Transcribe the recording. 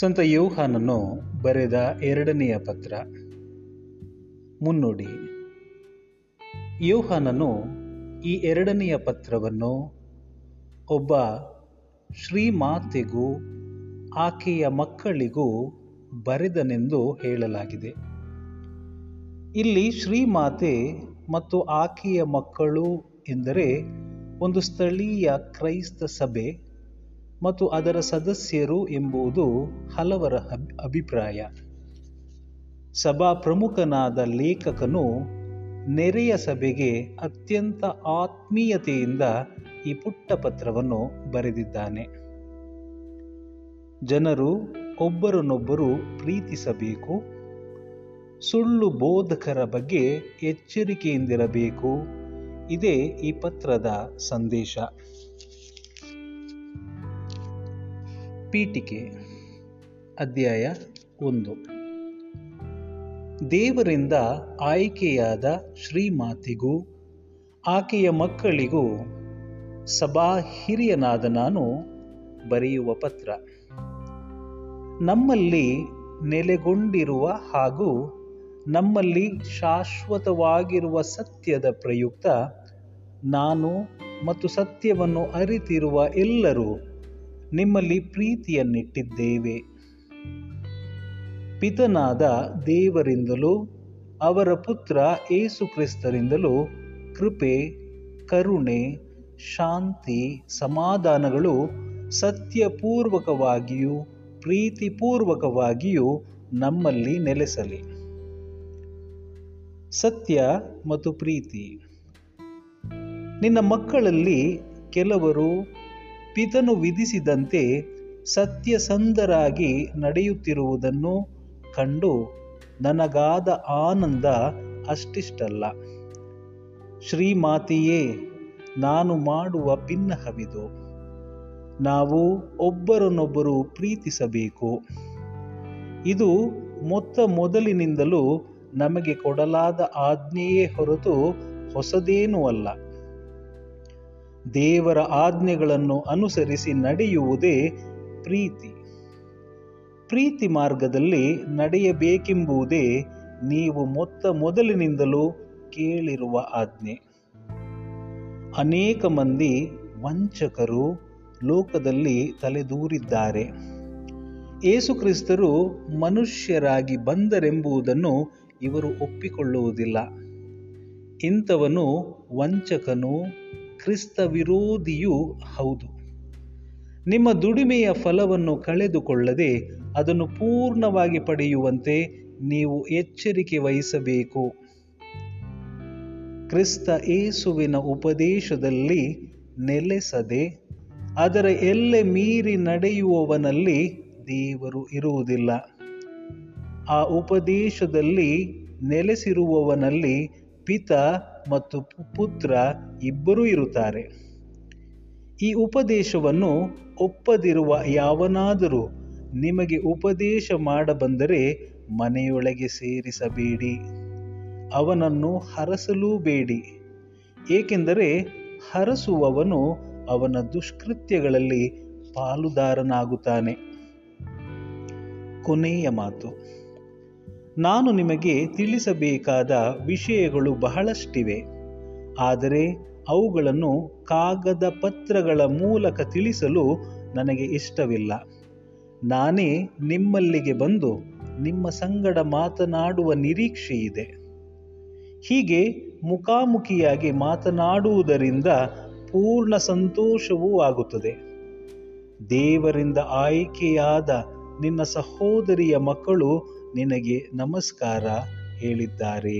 ಸಂತ ಯೋಹಾನನು ಬರೆದ ಎರಡನೆಯ ಪತ್ರ. ಮುನ್ನುಡಿ. ಯೋಹಾನನು ಈ ಎರಡನೆಯ ಪತ್ರವನ್ನು ಒಬ್ಬ ಶ್ರೀಮಾತೆಗೂ ಆಕೆಯ ಮಕ್ಕಳಿಗೂ ಬರೆದನೆಂದು ಹೇಳಲಾಗಿದೆ. ಇಲ್ಲಿ ಶ್ರೀಮಾತೆ ಮತ್ತು ಆಕೆಯ ಮಕ್ಕಳು ಎಂದರೆ ಒಂದು ಸ್ಥಳೀಯ ಕ್ರೈಸ್ತ ಸಭೆ. ಮತ್ತು ಅದರ ಸದಸ್ಯರು ಎಂಬುದು ಹಲವರ ಅಭಿ- ಅಭಿಪ್ರಾಯ. ಸಭಾ ಪ್ರಮುಖನಾದ ಲೇಖಕನು ನೆರೆಯ ಸಭೆಗೆ ಅತ್ಯಂತ ಆತ್ಮೀಯತೆಯಿಂದ ಈ ಪುಟ್ಟ ಪತ್ರವನ್ನು ಬರೆದಿದ್ದಾನೆ. ಜನರು ಒಬ್ಬರನ್ನೊಬ್ಬರು ಪ್ರೀತಿಸಬೇಕು, ಸುಳ್ಳು ಬೋಧಕರ ಬಗ್ಗೆ ಎಚ್ಚರಿಕೆಯಿಂದಿರಬೇಕು. ಇದೇ ಈ ಪತ್ರದ ಸಂದೇಶ. ಪೀಠಿಕೆ ಅಧ್ಯಾಯ ಒಂದು. ದೇವರಿಂದ ಆಯ್ಕೆಯಾದ ಶ್ರೀಮಾತೆಗೂ, ಆಕೆಯ ಮಕ್ಕಳಿಗೂ ಸಭಾ ಹಿರಿಯನಾದ ನಾನು ಬರೆಯುವ ಪತ್ರ. ನಮ್ಮಲ್ಲಿ ನೆಲೆಗೊಂಡಿರುವ ಹಾಗೂ ನಮ್ಮಲ್ಲಿ ಶಾಶ್ವತವಾಗಿರುವ ಸತ್ಯದ ಪ್ರಯುಕ್ತ ನಾನು ಮತ್ತು ಸತ್ಯವನ್ನು ಅರಿತಿರುವ ಎಲ್ಲರೂ ನಿಮ್ಮಲ್ಲಿ ಪ್ರೀತಿಯನ್ನಿಟ್ಟಿದ್ದೇವೆ. ಪಿತನಾದ ದೇವರಿಂದಲೂ, ಅವರ ಪುತ್ರ ಏಸು ಕ್ರಿಸ್ತರಿಂದಲೂ ಕೃಪೆ, ಕರುಣೆ, ಶಾಂತಿ, ಸಮಾಧಾನಗಳು ಸತ್ಯಪೂರ್ವಕವಾಗಿಯೂ, ಪ್ರೀತಿಪೂರ್ವಕವಾಗಿಯೂ ನಮ್ಮಲ್ಲಿ ನೆಲೆಸಲಿ. ಸತ್ಯ ಮತ್ತು ಪ್ರೀತಿ. ನಿನ್ನ ಮಕ್ಕಳಲ್ಲಿ ಕೆಲವರು ಪಿತನು ವಿಧಿಸಿದಂತೆ ಸತ್ಯಸಂಧರಾಗಿ ನಡೆಯುತ್ತಿರುವುದನ್ನು ಕಂಡು ನನಗಾದ ಆನಂದ ಅಷ್ಟಿಷ್ಟಲ್ಲ. ಶ್ರೀಮಾತೆಯೇ, ನಾನು ಮಾಡುವ ಭಿನ್ನಹವಿದು ನಾವು ಒಬ್ಬರನ್ನೊಬ್ಬರು ಪ್ರೀತಿಸಬೇಕು. ಇದು ಮೊತ್ತ ಮೊದಲಿನಿಂದಲೂ ನಮಗೆ ಕೊಡಲಾದ ಆಜ್ಞೆಯೇ ಹೊರತು ಹೊಸದೇನೂ ಅಲ್ಲ. ದೇವರ ಆಜ್ಞೆಗಳನ್ನು ಅನುಸರಿಸಿ ನಡೆಯುವುದೇ ಪ್ರೀತಿ. ಪ್ರೀತಿ ಮಾರ್ಗದಲ್ಲಿ ನಡೆಯಬೇಕೆಂಬುದೇ ನೀವು ಮೊತ್ತ ಮೊದಲಿನಿಂದಲೂ ಕೇಳಿರುವ ಆಜ್ಞೆ. ಅನೇಕ ಮಂದಿ ವಂಚಕರು ಲೋಕದಲ್ಲಿ ತಲೆದೂರಿದ್ದಾರೆ. ಏಸುಕ್ರಿಸ್ತರು ಮನುಷ್ಯರಾಗಿ ಬಂದರೆಂಬುದನ್ನು ಇವರು ಒಪ್ಪಿಕೊಳ್ಳುವುದಿಲ್ಲ. ಇಂಥವನು ವಂಚಕನು ಕ್ರಿಸ್ತ ವಿರೋಧಿಯೂ ಹೌದು. ನಿಮ್ಮ ದುಡಿಮೆಯ ಫಲವನ್ನು ಕಳೆದುಕೊಳ್ಳದೆ ಅದನ್ನು ಪೂರ್ಣವಾಗಿ ಪಡೆಯುವಂತೆ ನೀವು ಎಚ್ಚರಿಕೆ ವಹಿಸಬೇಕು. ಕ್ರಿಸ್ತ ಏಸುವಿನ ಉಪದೇಶದಲ್ಲಿ ನೆಲೆಸದೆ ಅದರ ಎಲ್ಲೆ ಮೀರಿ ನಡೆಯುವವನಲ್ಲಿ ದೇವರು ಇರುವುದಿಲ್ಲ. ಆ ಉಪದೇಶದಲ್ಲಿ ನೆಲೆಸಿರುವವನಲ್ಲಿ ಪಿತ ಮತ್ತು ಪುತ್ರ ಇಬ್ಬರೂ ಇರುತ್ತಾರೆ. ಈ ಉಪದೇಶವನ್ನು ಒಪ್ಪದಿರುವ ಯಾವನಾದರೂ ನಿಮಗೆ ಉಪದೇಶ ಮಾಡಬಂದರೆ ಮನೆಯೊಳಗೆ ಸೇರಿಸಬೇಡಿ. ಅವನನ್ನು ಹರಸಲೂ ಬೇಡಿ ಏಕೆಂದರೆ ಹರಸುವವನು ಅವನ ದುಷ್ಕೃತ್ಯಗಳಲ್ಲಿ ಪಾಲುದಾರನಾಗುತ್ತಾನೆ. ಕೊನೆಯ ಮಾತು. ನಾನು ನಿಮಗೆ ತಿಳಿಸಬೇಕಾದ ವಿಷಯಗಳು ಬಹಳಷ್ಟಿವೆ. ಆದರೆ ಅವುಗಳನ್ನು ಕಾಗದ ಪತ್ರಗಳ ಮೂಲಕ ತಿಳಿಸಲು ನನಗೆ ಇಷ್ಟವಿಲ್ಲ. ನಾನೇ ನಿಮ್ಮಲ್ಲಿಗೆ ಬಂದು ನಿಮ್ಮ ಸಂಗಡ ಮಾತನಾಡುವ ನಿರೀಕ್ಷೆಯಿದೆ. ಹೀಗೆ ಮುಖಾಮುಖಿಯಾಗಿ ಮಾತನಾಡುವುದರಿಂದ ಪೂರ್ಣ ಸಂತೋಷವೂ ಆಗುತ್ತದೆ. ದೇವರಿಂದ ಆಯ್ಕೆಯಾದ ನಿನ್ನ ಸಹೋದರಿಯ ಮಕ್ಕಳು ನಿನಗೆ ನಮಸ್ಕಾರ ಹೇಳಿದ್ದಾರೆ.